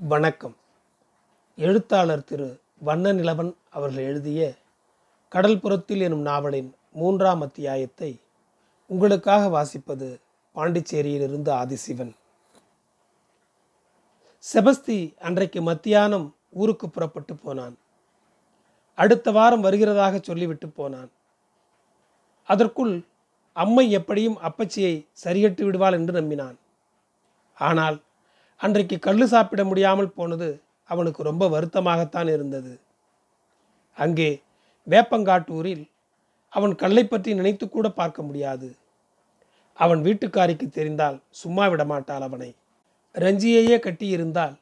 வணக்கம். எழுத்தாளர் திரு வண்ண நிலவன் அவர்கள் எழுதிய கடல்புறத்தில் எனும் நாவலின் மூன்றாம் அத்தியாயத்தை உங்களுக்காக வாசிப்பது பாண்டிச்சேரியிலிருந்து ஆதிசிவன். செபஸ்தி அன்றைக்கு மத்தியானம் ஊருக்கு புறப்பட்டு போனான். அடுத்த வாரம் வருகிறதாக சொல்லிவிட்டு போனான். அதற்குள் அம்மை எப்படியும் அப்பச்சியை சரியட்டு விடுவாள் என்று நம்பினான். ஆனால் அன்றைக்கு கள்ளு சாப்பிட முடியாமல் போனது அவனுக்கு ரொம்ப வருத்தமாகத்தான் இருந்தது. அங்கே வேப்பங்காட்டூரில் அவன் கல்லை பற்றி நினைத்து கூட பார்க்க முடியாது. அவன் வீட்டுக்காரிக்கு தெரிந்தால் சும்மா விடமாட்டாள் அவனை. ரஞ்சியையே கட்டியிருந்தால்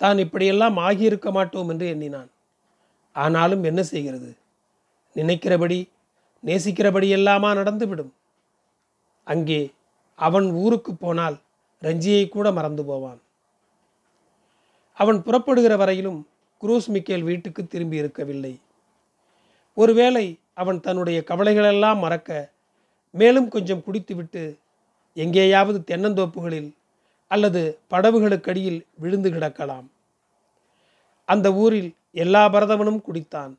தான் இப்படியெல்லாம் ஆகியிருக்க மாட்டோம் என்று எண்ணினான். ஆனாலும் என்ன செய்கிறது? நினைக்கிறபடி நேசிக்கிறபடி எல்லாமா நடந்துவிடும்? அங்கே அவன் ஊருக்கு போனால் ரஞ்சியை கூட மறந்து போவான். அவன் புறப்படுகிற வரையிலும் குரூஸ் மிக்கேல் வீட்டுக்கு திரும்பி இருக்கவில்லை. ஒருவேளை அவன் தன்னுடைய கவலைகளெல்லாம் மறக்க மேலும் கொஞ்சம் குடித்துவிட்டு எங்கேயாவது தென்னந்தோப்புகளில் அல்லது படவுகளுக்கடியில் விழுந்து கிடக்கலாம். அந்த ஊரில் எல்லா பரதவனும் குடித்தான்.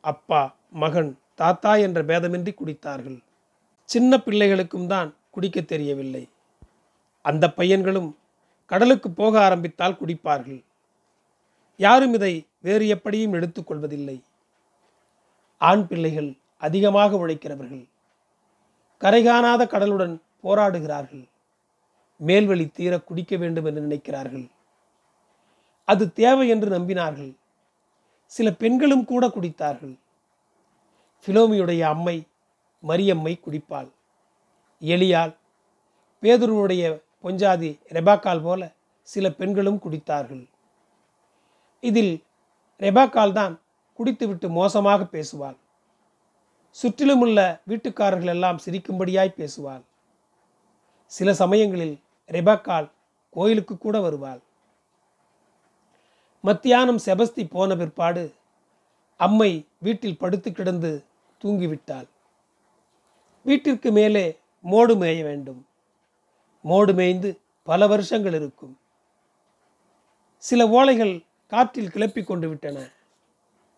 அப்பா மகன் தாத்தா என்ற பேதமின்றி குடித்தார்கள். சின்ன பிள்ளைகளுக்கும் தான் குடிக்க தெரியவில்லை. அந்த பையன்களும் கடலுக்கு போக ஆரம்பித்தால் குடிப்பார்கள். யாரும் இதை வேறு எப்படியும் எடுத்துக்கொள்வதில்லை ஆண் பிள்ளைகள் அதிகமாக உழைக்கிறவர்கள். கரைகாணாத கடலுடன் போராடுகிறார்கள். மேல்வழி தீர குடிக்க வேண்டும் என்று நினைக்கிறார்கள். அது தேவை என்று நம்பினார்கள். சில பெண்களும் கூட குடித்தார்கள். பிலோமியுடைய அம்மை மரியம்மை குடிப்பாள். எலியால் பேதுருவுடைய பொஞ்சாதி ரெபாக்கால் போல சில பெண்களும் குடித்தார்கள். இதில் ரெபாக்கால் தான் குடித்துவிட்டு மோசமாக பேசுவாள். சுற்றிலுமுள்ள வீட்டுக்காரர்கள் எல்லாம் சிரிக்கும்படியாய் பேசுவாள். சில சமயங்களில் ரெபாக்கால் கோயிலுக்கு கூட வருவாள். மத்தியானம் செபஸ்தி போன பிற்பாடு அம்மை வீட்டில் படுத்து கிடந்து தூங்கிவிட்டாள். வீட்டிற்கு மேலே மோடு மேய வேண்டும். மோடு மேய்ந்து பல வருஷங்கள் இருக்கும். சில ஓலைகள் காற்றில் கிளப்பி கொண்டு விட்டன.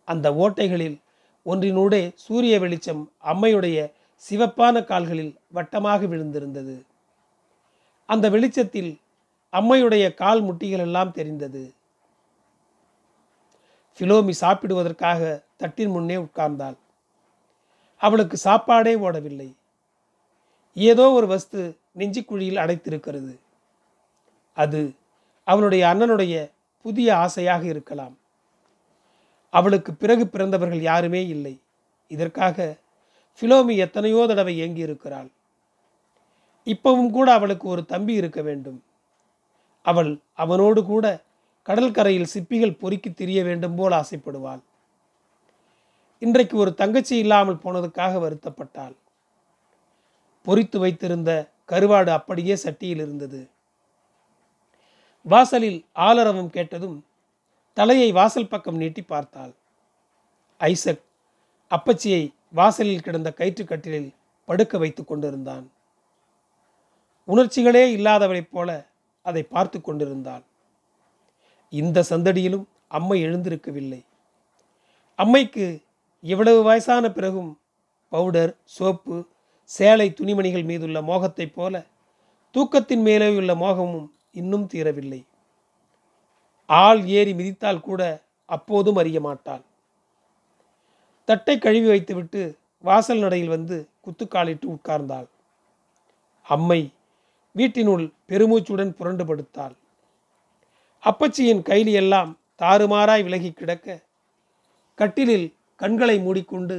அந்த ஓட்டைகளில் ஒன்றினூடே சூரிய வெளிச்சம் அம்மையுடைய சிவப்பான கால்களில் வட்டமாக விழுந்திருந்தது. அந்த வெளிச்சத்தில் அம்மையுடைய கால் முட்டிகள் எல்லாம் தெரிந்தது. பிலோமி சாப்பிடுவதற்காக தட்டின் முன்னே உட்கார்ந்தாள். அவளுக்கு சாப்பாடே ஓடவில்லை. ஏதோ ஒரு வஸ்து நெஞ்சுக்குழியில் அடைத்திருக்கிறது. அது அவளுடைய அண்ணனுடைய புதிய ஆசையாக இருக்கலாம். அவளுக்கு பிறகு பிறந்தவர்கள் யாருமே இல்லை. இதற்காக ஃபிலோமி எத்தனையோ தடவை ஏங்கி இருக்கிறாள் இப்பவும் கூட அவளுக்கு ஒரு தம்பி இருக்க வேண்டும். அவள் அவனோடு கூட கடற்கரையில் சிப்பிகள் பொறுக்கி திரிய வேண்டும் போல் ஆசைப்படுவாள். இன்றைக்கு ஒரு தங்கச்சி இல்லாமல் போனதுக்காக வருத்தப்பட்டாள். பொறித்து வைத்திருந்த கருவாடு அப்படியே சட்டியில் இருந்தது. வாசலில் ஆலரவம் கேட்டதும் தலையை வாசல் பக்கம் நீட்டி பார்த்தாள். ஐசக் அப்பச்சியை வாசலில் கிடந்த கயிற்றுக்கட்டிலில் படுக்க வைத்து கொண்டிருந்தான். உணர்ச்சிகளே இல்லாதவளைப் போல அதை பார்த்து கொண்டிருந்தாள். இந்த சந்தடியிலும் அம்மை எழுந்திருக்கவில்லை. அம்மைக்கு இவ்வளவு வயசான பிறகும் பவுடர் சோப்பு சேலை துணிமணிகள் மீதுள்ள மோகத்தைப் போல தூக்கத்தின் மேலே உள்ள மோகமும் இன்னும் தீரவில்லை. ஆள் ஏறி மிதித்தால் கூட அப்போதும் அறிய மாட்டாள். தட்டை கழுவி வைத்துவிட்டு வாசல் நடையில் வந்து குத்துக்காலிட்டு உட்கார்ந்தாள். அம்மை வீட்டினுள் பெருமூச்சுடன் புரண்டு படுத்தாள். அப்பச்சியின் கைலி எல்லாம் தாறுமாறாய் விலகி கிடக்க கட்டிலில் கண்களை மூடிக்கொண்டு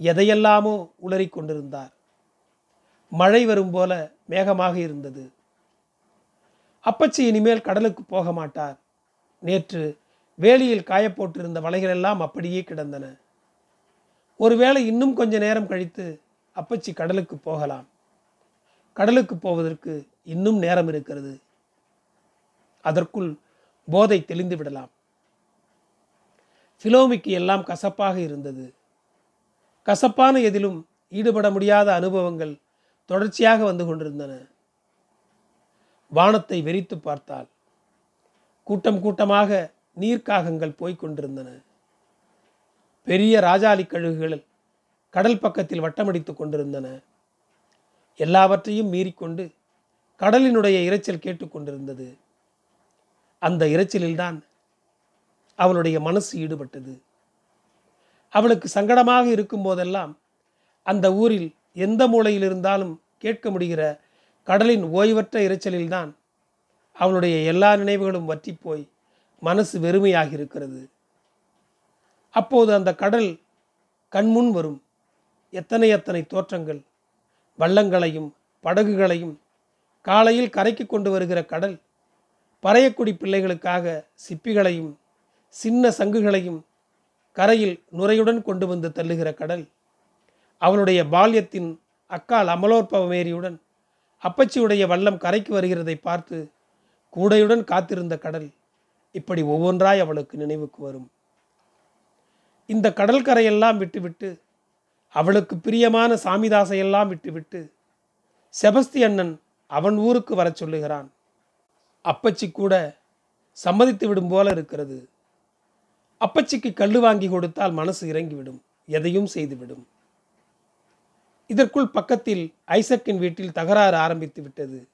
எதையெல்லாமோ உளறிக் கொண்டிருந்தார். மழை வரும் போல மேகமாக இருந்தது. அப்பச்சி இனிமேல் கடலுக்கு போக மாட்டார். நேற்று வேலியில் காயப்போட்டிருந்த வலைகள் எல்லாம் அப்படியே கிடந்தன. ஒருவேளை இன்னும் கொஞ்ச நேரம் கழித்து அப்பச்சி கடலுக்கு போகலாம். கடலுக்கு போவதற்கு இன்னும் நேரம் இருக்கிறது. அதற்குள் போதை தெளிந்து விடலாம். பிலோமிக்கு எல்லாம் கசப்பாக இருந்தது. கசப்பான எதிலும் ஈடுபட முடியாத அனுபவங்கள் தொடர்ச்சியாக வந்து கொண்டிருந்தன. வானத்தை வெறித்து பார்த்தால் கூட்டம் கூட்டமாக நீர்க்காகங்கள் போய்க் கொண்டிருந்தன. பெரிய ராஜாளி கழுகுகள் கடல் பக்கத்தில் வட்டமடித்துக் கொண்டிருந்தன. எல்லாவற்றையும் மீறிக்கொண்டு கடலினுடைய இரைச்சல் கேட்டுக்கொண்டிருந்தது அந்த இரைச்சலில்தான் அவளுடைய மனசு ஈடுபட்டது. அவளுக்கு சங்கடமாக இருக்கும் போதெல்லாம் அந்த ஊரில் எந்த மூலையில் இருந்தாலும் கேட்க முடிகிற கடலின் ஓய்வற்ற இரைச்சலில்தான் அவளுடைய எல்லா நினைவுகளும் வற்றிப்போய் மனசு வெறுமையாக இருக்கிறது அப்போது அந்த கடல் கண்முன் வரும். எத்தனை எத்தனை தோற்றங்கள் வள்ளங்களையும் படகுகளையும் காலையில் கரைக்கு கொண்டு வருகிற கடல் பறையக்குடி பிள்ளைகளுக்காக சிப்பிகளையும் சின்ன சங்குகளையும் கரையில் நுரையுடன் கொண்டு வந்து தள்ளுகிற கடல் அவளுடைய பால்யத்தின் அக்கால் அமலோற்பவமேரியுடன் அப்பச்சியுடைய வல்லம் கரைக்கு வருகிறதை பார்த்து கூடையுடன் காத்திருந்த கடல் இப்படி ஒவ்வொன்றாய் அவளுக்கு நினைவுக்கு வரும். இந்த கடற்கரையெல்லாம் விட்டுவிட்டு அவளுக்கு பிரியமான சாமிதாசையெல்லாம் விட்டுவிட்டு செபஸ்தி அண்ணன் அவன் ஊருக்கு வரச் சொல்லுகிறான். அப்பச்சி கூட சம்மதித்து விடும் போல இருக்கிறது. அப்பச்சிக்கு கல் வாங்கி கொடுத்தால் மனசு இறங்கிவிடும். எதையும் செய்துவிடும். இதற்குள் பக்கத்தில் ஐசக்கின் வீட்டில் தகராறு ஆரம்பித்து விட்டது.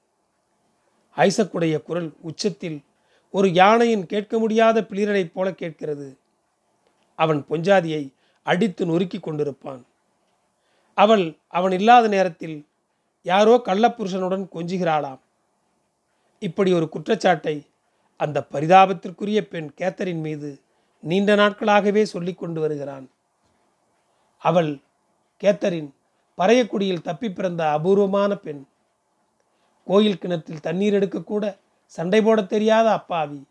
ஐசக்குடைய குரல் உச்சத்தில் ஒரு யானையின் கேட்க முடியாத பிளிரலைப் போல கேட்கிறது. அவன் பொஞ்சாதியை அடித்து நொறுக்கி கொண்டிருப்பான். அவள் அவன் இல்லாத நேரத்தில் யாரோ கள்ளப்புருஷனுடன் கொஞ்சுகிறாளாம். இப்படி ஒரு குற்றச்சாட்டை அந்த பரிதாபத்திற்குரிய பெண் கேத்தரின் மீது நீண்ட நாட்களாகவே சொல்லி கொண்டு வருகிறான். அவள் கேத்தரின் பறையக்குடியில் தப்பி பிறந்த அபூர்வமான பெண். கோயில் கிணற்றில் தண்ணீர் எடுக்கக்கூட சண்டை போட தெரியாத அப்பாவி.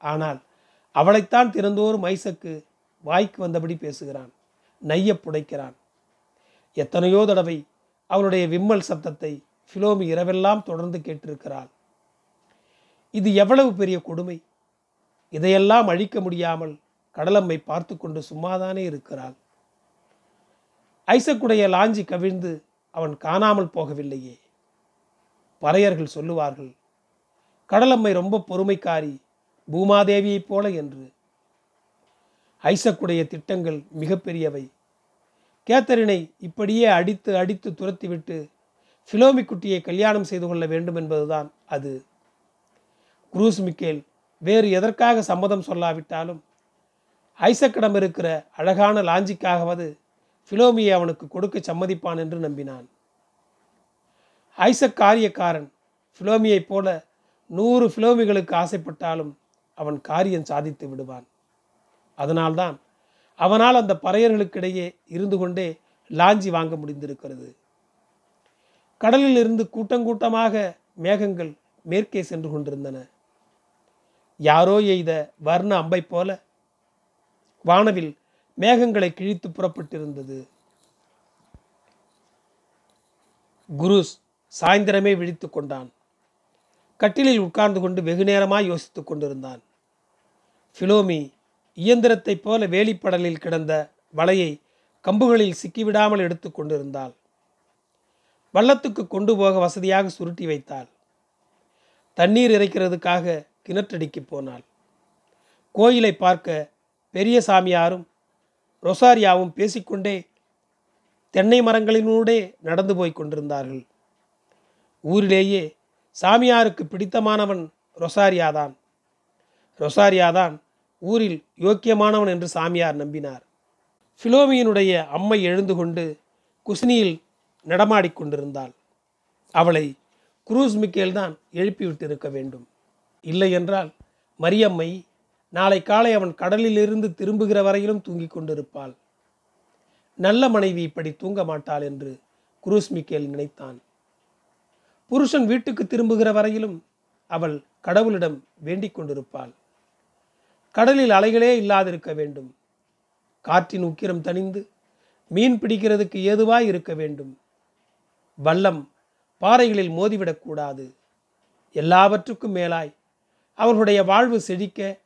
ஆனால் அவளைத்தான் திறந்தோறும் மைசக்கு வாய்க்கு வந்தபடி பேசுகிறான் நைய புடைக்கிறான். எத்தனையோ தடவை அவளுடைய விம்மல் சத்தத்தை ஃபிலோமி இரவெல்லாம் தொடர்ந்து கேட்டிருக்கிறாள். இது எவ்வளவு பெரிய கொடுமை? இதையெல்லாம் அழிக்க முடியாமல் கடலம்மை பார்த்து கொண்டு சும்மாதானே இருக்கிறாள். ஐசக்குடைய லாஞ்சி கவிழ்ந்து அவன் காணாமல் போகவில்லையே. பறையர்கள் சொல்லுவார்கள் கடலம்மை ரொம்ப பொறுமைக்காரி பூமாதேவியைப் போல என்று. ஐசக்குடைய திட்டங்கள் மிகப்பெரியவை. கேத்தரினை இப்படியே அடித்து அடித்து துரத்திவிட்டு ஃபிலோமி குட்டியை கல்யாணம் செய்து கொள்ள வேண்டும் என்பதுதான் அது. குரூஸ் மிக்கேல் வேறு எதற்காக சம்மதம் சொல்லாவிட்டாலும் ஐசக்கிடம் இருக்கிற அழகான லாஞ்சிக்காகவது பிலோமியை அவனுக்கு கொடுக்க சம்மதிப்பான் என்று நம்பினான். ஐசக் காரியக்காரன் பிலோமியைப் போல நூறு பிலோமிகளுக்கு ஆசைப்பட்டாலும் அவன் காரியம் சாதித்து விடுவான். அதனால்தான் அவனால் அந்த பறையர்களுக்கிடையே இருந்து கொண்டே லாஞ்சி வாங்க முடிந்திருக்கிறது. கடலில் இருந்து கூட்டங்கூட்டமாக மேகங்கள் மேற்கே சென்று கொண்டிருந்தன. யாரோ எய்த வர்ண அம்பை போல வானவில் மேகங்களை கிழித்து புறப்பட்டிருந்தது. குருஸ் சாயந்தரமே விழித்து கொண்டான். கட்டிலில் உட்கார்ந்து கொண்டு வெகு நேரமாய் யோசித்துக் கொண்டிருந்தான். ஃபிலோமி இயந்திரத்தைப் போல வேலிப்படலில் கிடந்த வலையை கம்புகளில் சிக்கிவிடாமல் எடுத்து கொண்டிருந்தாள். வள்ளத்துக்கு கொண்டு போக வசதியாக சுருட்டி வைத்தாள். தண்ணீர் இறைக்கிறதுக்காக கிணற்றடிக்கு போனாள். கோயிலை பார்க்க பெரிய சாமியாரும் ரொசாரியாவும் பேசிக்கொண்டே தென்னை மரங்களினூடே நடந்து போய் கொண்டிருந்தார்கள். ஊரிலேயே சாமியாருக்கு பிடித்தமானவன் ரொசாரியாதான். ரொசாரியாதான் ஊரில் யோக்கியமானவன் என்று சாமியார் நம்பினார். ஃபிலோமியனுடைய அம்மை எழுந்து கொண்டு குஸ்னியில் நடமாடிக்கொண்டிருந்தாள் அவளை குரூஸ் மிக்கேல் தான் எழுப்பிவிட்டிருக்க வேண்டும். இல்லை என்றால் மரியம்மை நாளை காலை அவன் கடலிலிருந்து திரும்புகிற வரையிலும் தூங்கிக் கொண்டிருப்பாள். நல்ல மனைவி இப்படி தூங்க மாட்டாள் என்று குரூஸ் மிக்கேல் நினைத்தான். புருஷன் வீட்டுக்கு திரும்புகிற வரையிலும் அவள் கடவுளிடம் வேண்டிக் கொண்டிருப்பாள். கடலில் அலைகளே இல்லாதிருக்க வேண்டும். காற்றின் உக்கிரம் தணிந்து மீன் பிடிக்கிறதுக்கு ஏதுவாய் இருக்க வேண்டும். வல்லம் பாறைகளில் மோதிவிடக்கூடாது எல்லாவற்றுக்கும் மேலாய் அவர்களுடைய வாழ்வு செழிக்க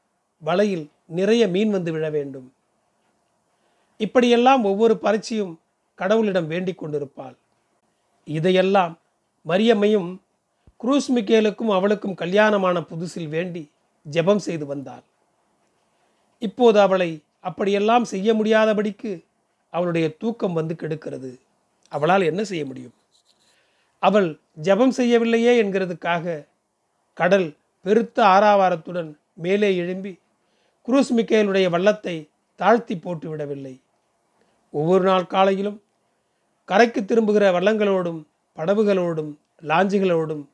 வலையில் நிறைய மீன் வந்து விழ வேண்டும். இப்படியெல்லாம் ஒவ்வொரு பரீட்சையும் கடவுளிடம் வேண்டிக் கொண்டிருப்பாள். இதையெல்லாம் மரியம்மையும் குரூஸ் மிக்கேலுக்கும் அவளுக்கும் கல்யாணமான புதுசில் வேண்டி ஜெபம் செய்து வந்தாள். இப்போது அவளை அப்படியெல்லாம் செய்ய முடியாதபடிக்கு அவளுடைய தூக்கம் வந்து கெடுக்கிறது. அவளால் என்ன செய்ய முடியும்? அவள் ஜெபம் செய்யவில்லையே என்கிறதுக்காக கடல் பெருத்த ஆறாவாரத்துடன் மேலே எழும்பி குரூஸ் மிக்கேலுடைய வள்ளத்தை தாழ்த்தி போட்டு விடவில்லை. ஒவ்வொரு நாள் காலையிலும் கரைக்கு திரும்புகிற வள்ளங்களோடும் படவுகளோடும் லாஞ்சுகளோடும்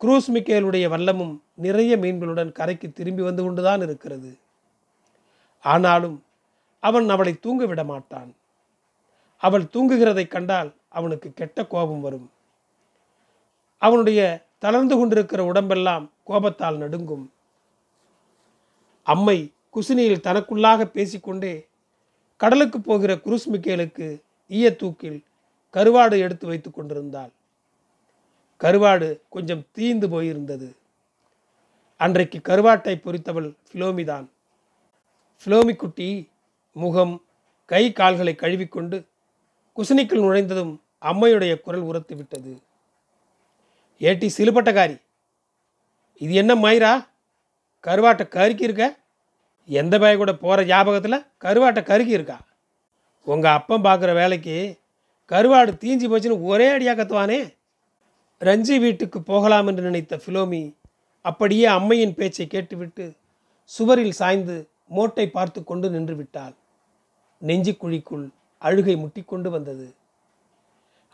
குரூஸ் மிக்கேலுடைய வல்லமும் நிறைய மீன்களுடன் கரைக்கு திரும்பி வந்து கொண்டுதான் இருக்கிறது. ஆனாலும் அவன் அவளை தூங்க விட மாட்டான். அவள் தூங்குகிறதைக் கண்டால் அவனுக்கு கெட்ட கோபம் வரும். அவனுடைய தளர்ந்து கொண்டிருக்கிற உடம்பெல்லாம் கோபத்தால் நடுங்கும். அம்மை குசினியில் தனக்குள்ளாக பேசிக்கொண்டே கடலுக்கு போகிற குருஸ் மிக்கேலுக்கு ஈய தூக்கில் கருவாடு எடுத்து வைத்து கொண்டிருந்தாள். கருவாடு கொஞ்சம் தீந்து போயிருந்தது. அன்றைக்கு கருவாட்டை பொறித்தவள் ஃபிலோமிதான். ஃபிலோமி குட்டி முகம் கை கால்களை கழுவிக்கொண்டு குசினிக்குள் நுழைந்ததும் அம்மையுடைய குரல் உரத்து விட்டது ஏட்டி சிலுபட்டகாரி இது என்ன மயிரா? கருவாட்டை கருக்கி இருக்க எந்த பய கூட போகிற ஞாபகத்தில் கருவாட்டை கருக்கி இருக்கா உங்கள் அப்பன் பார்க்குற வேலைக்கு கருவாடு தீஞ்சு போச்சுன்னு ஒரே அடியாக கத்துவானே? ரஞ்சி வீட்டுக்கு போகலாம் என்று நினைத்த ஃபிலோமி அப்படியே அம்மையின் பேச்சை கேட்டுவிட்டு சுவரில் சாய்ந்து மோட்டை பார்த்து கொண்டு நின்று விட்டாள். நெஞ்சி குழிக்குள் அழுகை முட்டிக்கொண்டு வந்தது.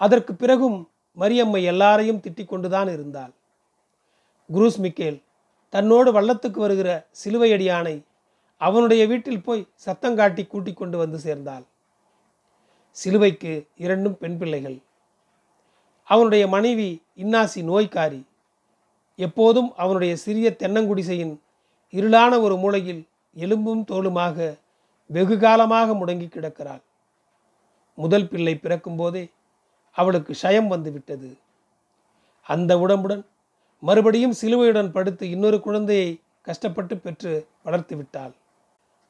அதற்கு பிறகும் மரியம்மை எல்லாரையும் திட்டிக் கொண்டுதான் இருந்தாள். குரூஸ் மிக்கேல் தன்னோடு வள்ளத்துக்கு வருகிற சிலுவையடியானை அவனுடைய வீட்டில் போய் சத்தங்காட்டி கூட்டிக் கொண்டு வந்து சேர்ந்தாள். சிலுவைக்கு இரண்டும் பெண் பிள்ளைகள். அவனுடைய மனைவி இன்னாசி நோய்க்காரி. எப்போதும் அவனுடைய சிறிய தென்னங்குடிசையின் இருளான ஒரு மூலையில் எலும்பும் தோலுமாக வெகு காலமாக முடங்கி கிடக்கிறாள். முதல் பிள்ளை பிறக்கும்போதே அவளுக்கு ஷயம் வந்துவிட்டது அந்த உடம்புடன் மறுபடியும் சிலுவையுடன் படுத்து இன்னொரு குழந்தையை கஷ்டப்பட்டு பெற்று வளர்த்து விட்டாள்.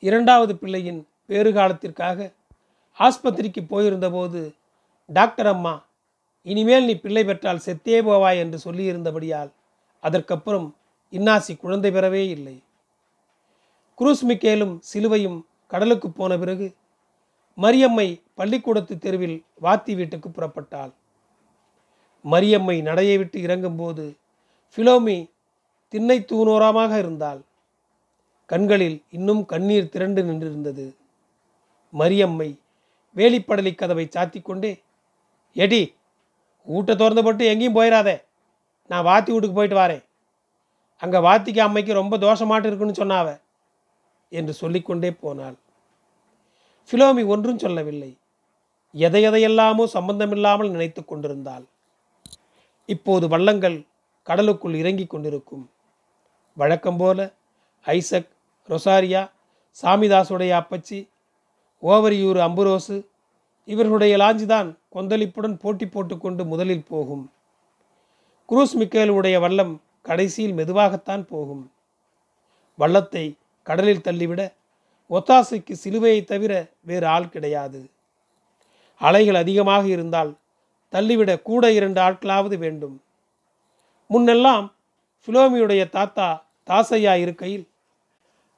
இரண்டாவது பிள்ளையின் பேறுகாலத்திற்காக ஆஸ்பத்திரிக்கு போயிருந்தபோது டாக்டர் அம்மா இனிமேல் நீ பிள்ளை பெற்றால் செத்தே போவாய் என்று சொல்லியிருந்தபடியால் அதற்கப்புறம் இன்னாசி குழந்தை பெறவே இல்லை. குரூஸ் மிக்கேலும் சிலுவையும் கடலுக்கு போன பிறகு மரியம்மை பள்ளிக்கூடத்து தெருவில் வாத்தி வீட்டுக்கு புறப்பட்டாள். மரியம்மை நடையை விட்டு இறங்கும்போது ஃபிலோமி திண்ணை தூணோரமாக இருந்தாள். கண்களில் இன்னும் கண்ணீர் திரண்டு நின்றிருந்தது. மரியம்மை வேலிப்படலி கதவை சாத்திக்கொண்டே எடி ஊட்ட திறந்து போட்டு எங்கேயும் போயிடாதே நான் வாத்தி வீட்டுக்கு போயிட்டு வரேன். அங்கே வாத்திக்கு அம்மைக்கு ரொம்ப தோஷமாட்டு இருக்குன்னு சொன்னாவ என்று சொல்லிக்கொண்டே போனாள். ஃபிலோமி ஒன்றும் சொல்லவில்லை. எதை எதையெல்லாமோ சம்பந்தமில்லாமல் நினைத்து கொண்டிருந்தாள். இப்போது வள்ளங்கள் கடலுக்குள் இறங்கி கொண்டிருக்கும். வழக்கம் போல ஐசக் ரொசாரியா சாமிதாசுடைய அப்பச்சி ஓவரியூர் அம்புரோசு இவர்களுடைய லாஞ்சிதான் கொந்தளிப்புடன் போட்டி போட்டுக்கொண்டு முதலில் போகும். குரூஸ் மிக்கேலுடைய வல்லம் கடைசியில் மெதுவாகத்தான் போகும். வள்ளத்தை கடலில் தள்ளிவிட ஒத்தாசைக்கு சிலுவையை தவிர வேறு ஆள் கிடையாது. அலைகள் அதிகமாக இருந்தால் தள்ளிவிட கூட இரண்டு ஆட்களாவது வேண்டும். முன்னெல்லாம் ஃபிலோமியுடைய தாத்தா தாசையா இருக்கையில்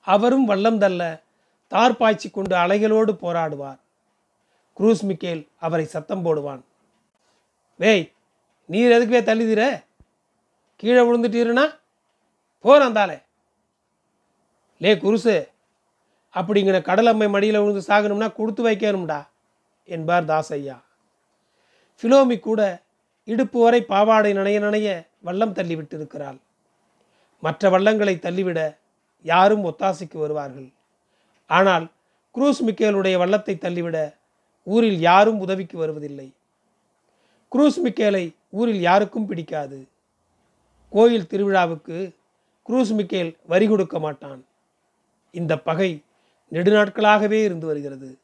அவரும் வல்லம் தள்ள தார் பாய்ச்சி கொண்டு அலைகளோடு போராடுவார். குரூஸ் மிக்கேல் அவரை சத்தம் போடுவான். வேய் நீர் எதுக்குவே தள்ளிதிர? கீழே விழுந்துட்டீருனா போறாந்தாலே லே குருசு அப்படிங்கிற கடலம்மை மடியில் விழுந்து சாகணும்னா கொடுத்து வைக்கணும்டா என்பார் தாசையா. ஃபிலோமி கூட இடுப்பு வரை பாவாடை நனைய நனைய வல்லம் தள்ளிவிட்டு இருக்கிறாள் மற்ற வள்ளங்களை தள்ளிவிட யாரும் ஒத்தாசைக்கு வருவார்கள். ஆனால் குரூஸ் மிக்கேலுடைய வள்ளத்தை தள்ளிவிட ஊரில் யாரும் உதவிக்கு வருவதில்லை. குரூஸ் மிக்கேலை ஊரில் யாருக்கும் பிடிக்காது. கோயில் திருவிழாவுக்கு குரூஸ் மிக்கேல் வரி கொடுக்க மாட்டான். இந்த பகை நெடுநாட்களாகவே இருந்து வருகிறது.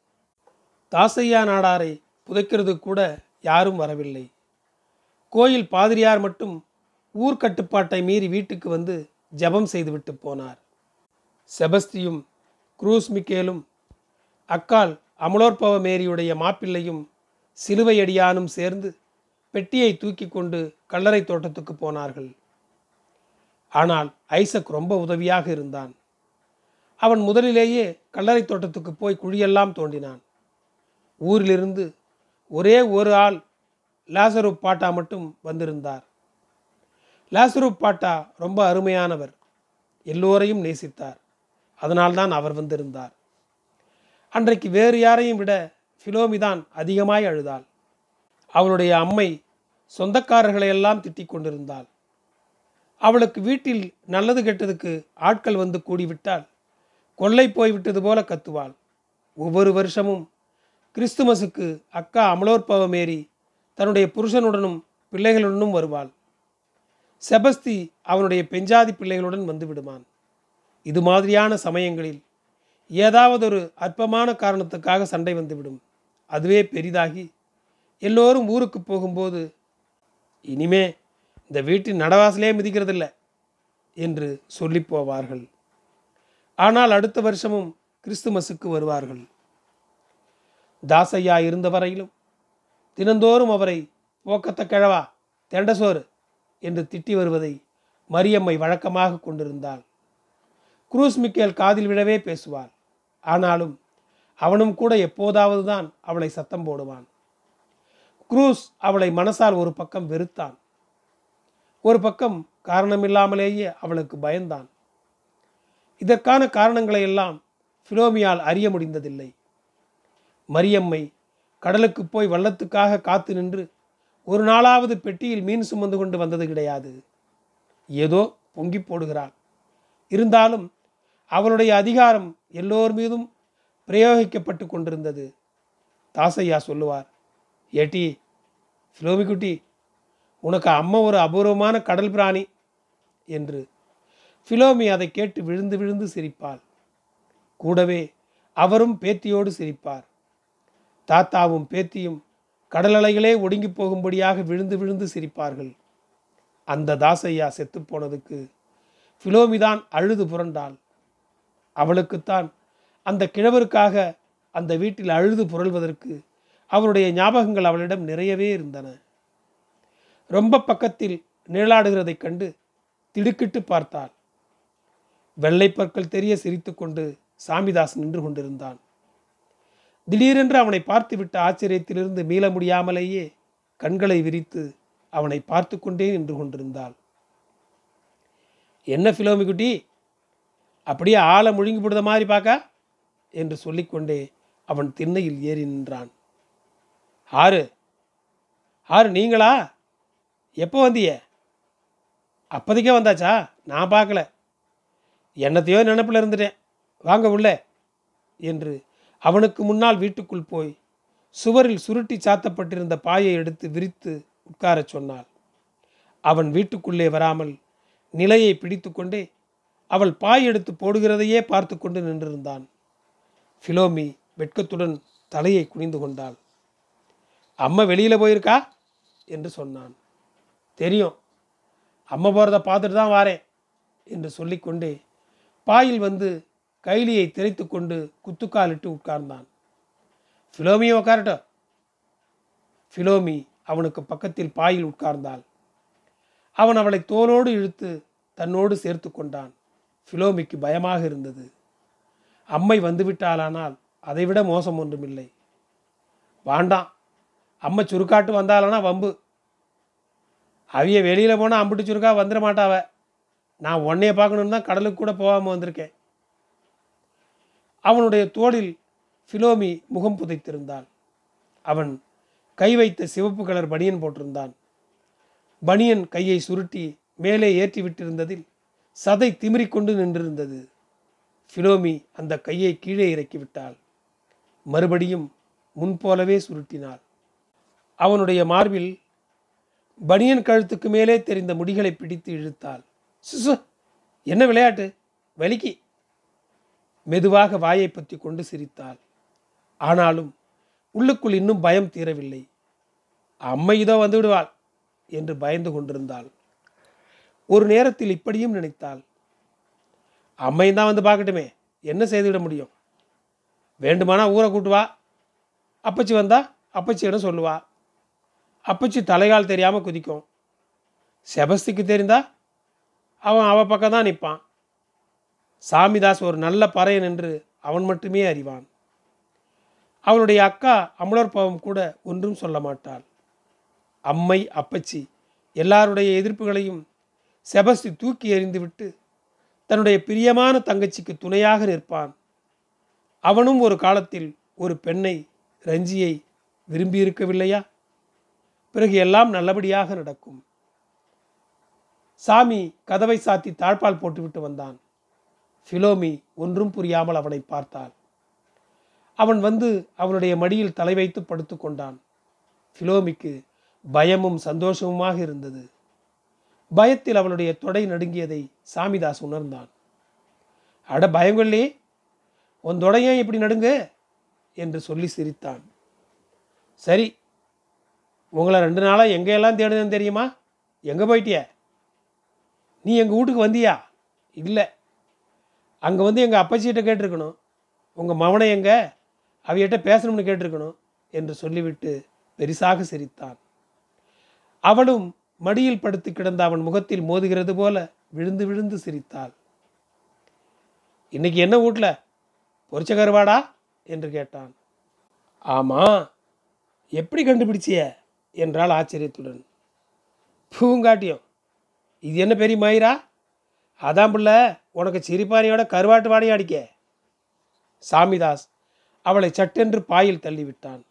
தாசையா நாடாரை புதைக்கிறது கூட யாரும் வரவில்லை. கோயில் பாதிரியார் மட்டும் ஊர்க்கட்டுப்பாட்டை மீறி வீட்டுக்கு வந்து ஜெபம் செய்துவிட்டு போனார். செபஸ்தியும் குரூஸ் மிக்கேலும் அக்கால் அமலோற்பவ மேரியுடைய மாப்பிள்ளையும் சிலுவையடியானும் சேர்ந்து பெட்டியை தூக்கி கொண்டு கல்லறை தோட்டத்துக்கு போனார்கள். ஆனால் ஐசக் ரொம்ப உதவியாக இருந்தான். அவன் முதலிலேயே கல்லறை தோட்டத்துக்கு போய் குழியெல்லாம் தோண்டினான். ஊரிலிருந்து ஒரே ஒரு ஆள் லாசரு பாட்டா மட்டும் வந்திருந்தார். லாசுரு பாட்டா ரொம்ப அருமையானவர். எல்லோரையும் நேசித்தார். அதனால்தான் அவர் வந்திருந்தார். அன்றைக்கு வேறு யாரையும் விட ஃபிலோமிதான் அதிகமாய் அழுதாள். அவளுடைய அம்மை சொந்தக்காரர்களையெல்லாம் திட்டிக் கொண்டிருந்தாள். அவளுக்கு வீட்டில் நல்லது கெட்டதுக்கு ஆட்கள் வந்து கூடிவிட்டால் கொள்ளை போய்விட்டது போல கத்துவாள். ஒவ்வொரு வருஷமும் கிறிஸ்துமஸுக்கு அக்கா அமலோற்பவமேரி தன்னுடைய புருஷனுடனும் பிள்ளைகளுடனும் வருவாள். செபஸ்தி அவனுடைய பெஞ்சாதி பிள்ளைகளுடன் வந்து விடுவான் இது மாதிரியான சமயங்களில் ஏதாவது ஒரு அற்பமான காரணத்துக்காக சண்டை வந்துவிடும். அதுவே பெரிதாகி எல்லோரும் ஊருக்கு போகும்போது இனிமே இந்த வீட்டின் நடவாசலே மிதிக்கிறதில்ல என்று சொல்லி போவார்கள். ஆனால் அடுத்த வருஷமும் கிறிஸ்துமஸுக்கு வருவார்கள். தாசையா இருந்த வரையிலும் தினந்தோறும் அவரை போக்கத்த கிழவா தெண்டசோறு என்று திட்டி வருவதை மரியம்மை வழக்கமாக கொண்டிருந்தாள். குரூஸ் மிக்கேல் காதில் விழவே பேசுவாள். ஆனாலும் அவனும் கூட எப்போதாவது தான் அவளை சத்தம் போடுவான். குரூஸ் அவளை மனசால் ஒரு பக்கம் வெறுத்தான். ஒரு பக்கம் காரணமில்லாமலேயே அவளுக்கு பயந்தான். இதற்கான காரணங்களை எல்லாம் ஃபிலோமியால் அறிய முடிந்ததில்லை. மரியம்மை கடலுக்கு போய் வள்ளத்துக்காக காத்து நின்று ஒரு நாளாவது பெட்டியில் மீன் சுமந்து கொண்டு வந்தது கிடையாது. ஏதோ பொங்கி போடுகிறாள். இருந்தாலும் அவளுடைய அதிகாரம் எல்லோர் மீதும் பிரயோகிக்கப்பட்டு கொண்டிருந்தது. தாசையா சொல்லுவார் ஏட்டி ஃபிலோமிக்குட்டி உனக்கு அம்மா ஒரு அபூர்வமான கடல் பிராணி என்று. ஃபிலோமி அதை கேட்டு விழுந்து விழுந்து சிரிப்பாள். கூடவே அவரும் பேத்தியோடு சிரிப்பார். தாத்தாவும் பேத்தியும் கடல் அலைகளே ஒடுங்கி போகும்படியாக விழுந்து விழுந்து சிரிப்பார்கள். அந்த தாசையா செத்துப்போனதுக்கு ஃபிலோமிதான் அழுது புரண்டாள். அவளுக்குத்தான் அந்த கிழவருக்காக அந்த வீட்டில் அழுது புரள்வதற்கு அவருடைய ஞாபகங்கள் அவளிடம் நிறையவே இருந்தன. ரொம்ப பக்கத்தில் நிழலாடுகிறதைக் கண்டு திடுக்கிட்டு பார்த்தாள். வெள்ளைப்பற்கள் தெரிய சிரித்துக்கொண்டு சாமிதாஸ் நின்று கொண்டிருந்தான். திடீரென்று அவனை பார்த்துவிட்ட ஆச்சரியத்திலிருந்து மீள முடியாமலேயே கண்களை விரித்து அவனை பார்த்து கொண்டே நின்று கொண்டிருந்தாள். என்ன ஃபிலோமிகுட்டி அப்படியே ஆளை முழுங்கி போடுத மாதிரி பார்க்க என்று சொல்லிக்கொண்டே அவன் திண்ணையில் ஏறி நின்றான். ஆறு ஆறு நீங்களா? எப்போ வந்திய? அப்போதைக்கே வந்தாச்சா? நான் பார்க்கல. என்னத்தையோ நினப்பில் இருந்துட்டேன். வாங்க உள்ள என்று அவனுக்கு முன்னால் வீட்டுக்குள் போய் சுவரில் சுருட்டி சாத்தப்பட்டிருந்த பாயை எடுத்து விரித்து உட்காரச் சொன்னாள். அவன் வீட்டுக்குள்ளே வராமல் நிலையை பிடித்து கொண்டே அவள் பாய் எடுத்து போடுகிறதையே பார்த்து கொண்டு நின்றிருந்தான். ஃபிலோமி வெட்கத்துடன் தலையை குனிந்து கொண்டாள். அம்மா வெளியில் போயிருக்கா? என்று சொன்னான். தெரியும். அம்மா போகிறத பார்த்துட்டு தான் வாரேன் என்று சொல்லிக்கொண்டே பாயில் வந்து கைலியை திரைத்து கொண்டு குத்துக்காலிட்டு உட்கார்ந்தான். ஃபிலோமியை உட்காரட்டும் ஃபிலோமி அவனுக்கு பக்கத்தில் பாயில் உட்கார்ந்தாள். அவன் அவளை தோளோடு இழுத்து தன்னோடு சேர்த்து கொண்டான். ஃபிலோமிக்கு பயமாக இருந்தது. அம்மை வந்துவிட்டாலானால் அதைவிட மோசம் ஒன்றுமில்லை. வாண்டாம் அம்மை சுருக்காட்டு வந்தாலனா வம்பு. அவிய வெளியில் போனால் அம்பிட்டு சுருக்கா வந்துட மாட்டாவ. நான் உன்னைய பார்க்கணுன்னு தான் கடலுக்கு கூட போகாமல் வந்திருக்கேன். அவனுடைய தோளில் ஃபிலோமி முகம் புதைத்திருந்தாள். அவன் கை வைத்த சிவப்பு கலர் பனியன் போட்டிருந்தான். பனியன் கையை சுருட்டி மேலே ஏற்றி விட்டிருந்ததில் சதை திமிரிக்கொண்டு நின்றிருந்தது. ஃபிலோமி அந்த கையை கீழே இறக்கிவிட்டாள் மறுபடியும் முன்போலவே சுருட்டினாள். அவனுடைய மார்பில் பனியன் கழுத்துக்கு மேலே தெரிந்த முடிகளை பிடித்து இழுத்தாள். சுசு என்ன விளையாட்டு? வலிக்கு. மெதுவாக வாயை பற்றி கொண்டு சிரித்தாள். ஆனாலும் உள்ளுக்குள் இன்னும் பயம் தீரவில்லை. அம்மை இதோ வந்து விடுவாள் என்று பயந்து கொண்டிருந்தாள். ஒரு நேரத்தில் இப்படியும் நினைத்தாள். அம்மையும் தான் வந்து பார்க்கட்டுமே என்ன செய்துவிட முடியும்? வேண்டுமானா ஊரை கூட்டு வா. அப்பச்சி வந்தா அப்பச்சியிடம் சொல்லுவா. அப்பச்சி தலைகால் தெரியாமல் குதிக்கும். செபஸ்திக்கு தெரிந்தா அவன் அவ பக்கம் தான் நிற்பான் சாமிதாஸ் ஒரு நல்ல பறையன் என்று அவன் மட்டுமே அறிவான். அவனுடைய அக்கா அமலோற்பவம் கூட ஒன்றும் சொல்ல மாட்டாள். அம்மை அப்பச்சி எல்லாருடைய எதிர்ப்புகளையும் செபஸ்தி தூக்கி எறிந்துவிட்டு தன்னுடைய பிரியமான தங்கச்சிக்கு துணையாக நிற்பான். அவனும் ஒரு காலத்தில் ஒரு பெண்ணை ரஞ்சியை விரும்பியிருக்கவில்லையா? பிறகு எல்லாம் நல்லபடியாக நடக்கும். சாமி கதவை சாத்தி தாழ்பால் போட்டுவிட்டு வந்தான். ஃபிலோமி ஒன்றும் புரியாமல் அவனை பார்த்தாள். அவன் வந்து அவனுடைய மடியில் தலை வைத்து படுத்து கொண்டான். ஃபிலோமிக்கு பயமும் சந்தோஷமுமாக இருந்தது. பயத்தில் அவளுடைய தொடை நடுங்கியதை சாமிதாஸ் உணர்ந்தான். அட பயங்கொள்ளே உன் தொடையன் இப்படி நடுங்க? என்று சொல்லி சிரித்தான். சரி உங்களை ரெண்டு நாளாக எங்கெல்லாம் தேடுதுன்னு தெரியுமா? எங்கே போயிட்டிய? நீ எங்கள் வீட்டுக்கு வந்தியா? இல்லை. அங்கே வந்து எங்கள் அப்பச்சிகிட்ட கேட்டிருக்கணும். உங்கள் மவனை எங்கே? அவையிட்ட பேசணும்னு கேட்டிருக்கணும் என்று சொல்லிவிட்டு பெரிசாக சிரித்தான். அவளும் மடியில் படுத்து கிடந்த அவன் முகத்தில் மோதுகிறது போல விழுந்து விழுந்து சிரித்தாள். இன்னைக்கு என்ன வீட்டில் பொரிச்ச கருவாடா என்று கேட்டான். ஆமாம் எப்படி கண்டுபிடிச்சிய? என்றால் ஆச்சரியத்துடன். பூங்காட்டியம். இது என்ன பெரிய மயிரா? அதான் பிள்ளை உனக்கு சிரிப்பானியோட கருவாட்டு வாடையும் அடிக்க. சாமிதாஸ் அவளை சட்டென்று பாயில் தள்ளிவிட்டான்.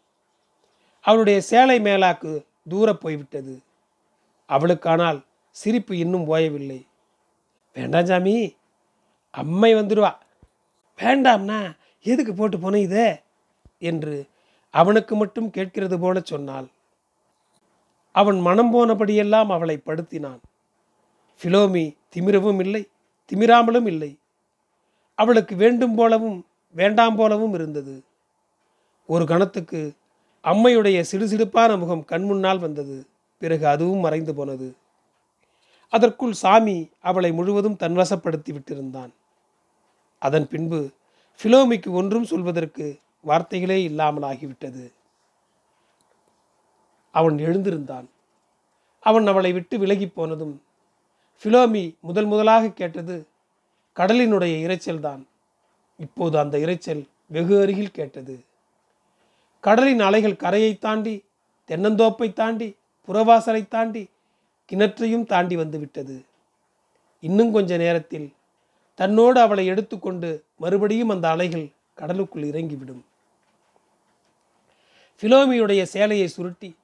அவளுடைய சேலை மேலாக்கு தூரப் போய்விட்டது. அவளுக்கானால் சிரிப்பு இன்னும் ஓயவில்லை. வேண்டாம் சாமி அம்மை வந்துடுவா வேண்டாம்னா எதுக்கு போட்டு போன இது? என்று அவனுக்கு மட்டும் கேட்கிறது போல சொன்னாள். அவன் மனம் போனபடியெல்லாம் அவளை படுத்தினான். ஃபிலோமி திமிரவும் இல்லை திமிராமலும் இல்லை. அவளுக்கு வேண்டும் போலவும் வேண்டாம் போலவும் இருந்தது. ஒரு கணத்துக்கு அம்மையுடைய சிடுசிடுப்பான முகம் கண்முன்னால் வந்தது. பிறகு அதுவும் மறைந்து போனது. அதற்குள் சாமி அவளை முழுவதும் தன்வசப்படுத்தி விட்டிருந்தான். அதன் பின்பு ஃபிலோமிக்கு ஒன்றும் சொல்வதற்கு வார்த்தைகளே இல்லாமல் ஆகிவிட்டது அவன் எழுந்திருந்தான். அவன் அவளை விட்டு விலகி போனதும் ஃபிலோமி முதல் முதலாக கேட்டது கடலினுடைய இரைச்சல்தான். இப்போது அந்த இரைச்சல் வெகு அருகில் கேட்டது. கடலின் அலைகள் கரையை தாண்டி தென்னந்தோப்பை தாண்டி புறவாசலை தாண்டி கிணற்றையும் தாண்டி வந்துவிட்டது இன்னும் கொஞ்ச நேரத்தில் தன்னோடு அவளை எடுத்துக்கொண்டு மறுபடியும் அந்த அலைகள் கடலுக்குள் இறங்கிவிடும். ஃபிலோமியுடைய சேலையை சுருட்டி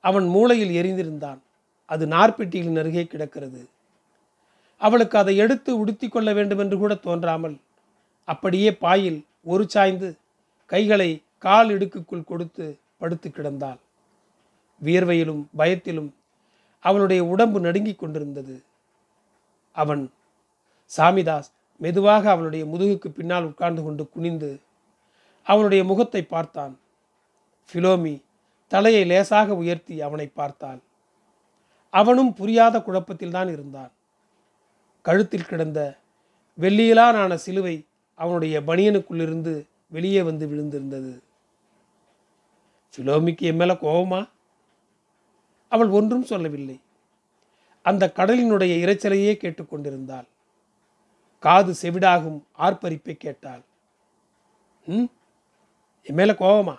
அவன் மூளையில் எரிந்திருந்தான். அது நார்பெட்டியின் அருகே கிடக்கிறது. அவளுக்கு அதை எடுத்து உடுத்தி கொள்ள வேண்டும் என்று கூட தோன்றாமல் அப்படியே பாயில் ஒரு சாய்ந்து கைகளை கால் இடுக்குக்குள் கொடுத்து படுத்து கிடந்தாள். வியர்வையிலும் பயத்திலும் அவளுடைய உடம்பு நடுங்கிக் கொண்டிருந்தது. அவன் சாமிதாஸ் மெதுவாக அவளுடைய முதுகுக்கு பின்னால் உட்கார்ந்து கொண்டு குனிந்து அவளுடைய முகத்தை பார்த்தான். ஃபிலோமி தலையை லேசாக உயர்த்தி அவனை பார்த்தாள். அவனும் புரியாத குழப்பத்தில் தான் இருந்தான். கழுத்தில் கிடந்த வெள்ளியிலான சிலுவை அவனுடைய பனியனுக்குள்ளிருந்து வெளியே வந்து விழுந்திருந்தது. சிலோமிக்கு என் மேலே கோபமா அவள் ஒன்றும் சொல்லவில்லை. அந்த கடலினுடைய இரைச்சலையே கேட்டுக்கொண்டிருந்தாள் காது செவிடாகும் ஆர்ப்பரிப்பை கேட்டாள். ம்? என் மேலே கோபமா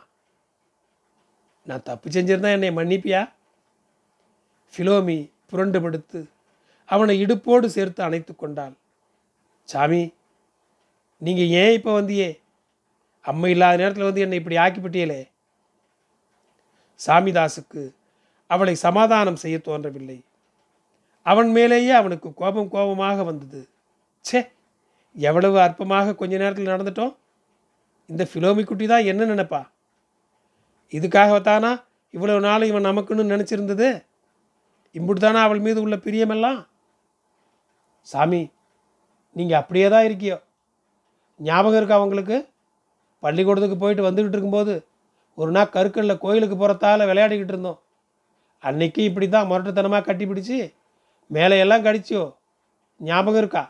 நான் தப்பு செஞ்சிருந்தா என்னை மன்னிப்பியா? ஃபிலோமி புரண்டு படுத்து அவனை இடுப்போடு சேர்த்து அணைத்து கொண்டாள். சாமி நீங்கள் ஏன் இப்போ வந்தியே? அம்மை இல்லாத நேரத்தில் வந்து என்னை இப்படி ஆக்கிப்பிட்டியலே? சாமிதாசுக்கு அவளை சமாதானம் செய்ய தோன்றவில்லை. அவன் மேலேயே அவனுக்கு கோபம் கோபமாக வந்தது. ச்சே எவ்வளவு அற்பமாக கொஞ்ச நேரத்தில் நடந்துட்டோம். இந்த ஃபிலோமி குட்டி தான் என்ன நினைப்பா? இதுக்காகத்தானா இவ்வளவு நாள் இவன் நமக்குன்னு நினச்சிருந்தது? இம்புட்டு தானே அவள் மீது உள்ள பிரியமெல்லாம்? சாமி நீங்கள் அப்படியே தான் இருக்கியோ ஞாபகம் இருக்கா அவங்களுக்கு பள்ளிக்கூடத்துக்கு போயிட்டு வந்துக்கிட்டு இருக்கும்போது ஒரு நாள் கருக்கல்ல கோயிலுக்கு போகிறதால விளையாடிக்கிட்டு இருந்தோம். அன்னைக்கு இப்படி தான் முரட்டுத்தனமாக கட்டி பிடிச்சி மேலையெல்லாம் கடிச்சியோ? ஞாபகம் இருக்கா?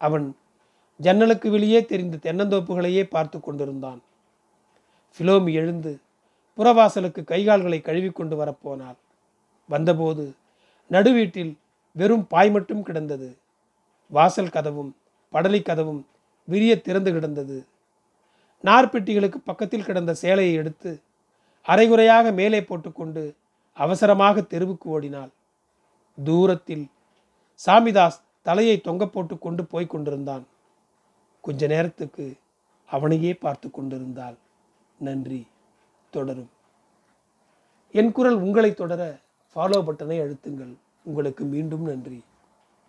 அவன் ஜன்னலுக்கு வெளியே தெரிந்த தென்னந்தோப்புகளையே பார்த்து கொண்டிருந்தான். ஃபிலோமி எழுந்து புறவாசலுக்கு கைகால்களை கழுவி கொண்டு வரப்போனாள் வந்தபோது நடுவீட்டில் வெறும் பாய் மட்டும் கிடந்தது. வாசல் கதவும் படலி கதவும் விரிய திறந்து கிடந்தது. நார்பெட்டிகளுக்கு பக்கத்தில் கிடந்த சேலையை எடுத்து அரைகுறையாக மேலே போட்டுக்கொண்டு அவசரமாக தெருவுக்கு ஓடினாள். தூரத்தில் சாமிதாஸ் தலையை தொங்க போட்டு கொண்டு போய் கொண்டிருந்தான். கொஞ்ச நேரத்துக்கு அவனையே பார்த்து கொண்டிருந்தாள். நன்றி தொடரும். என் குரல் உங்களை தொடர ஃபாலோ பட்டனை அழுத்துங்கள். உங்களுக்கு மீண்டும் நன்றி.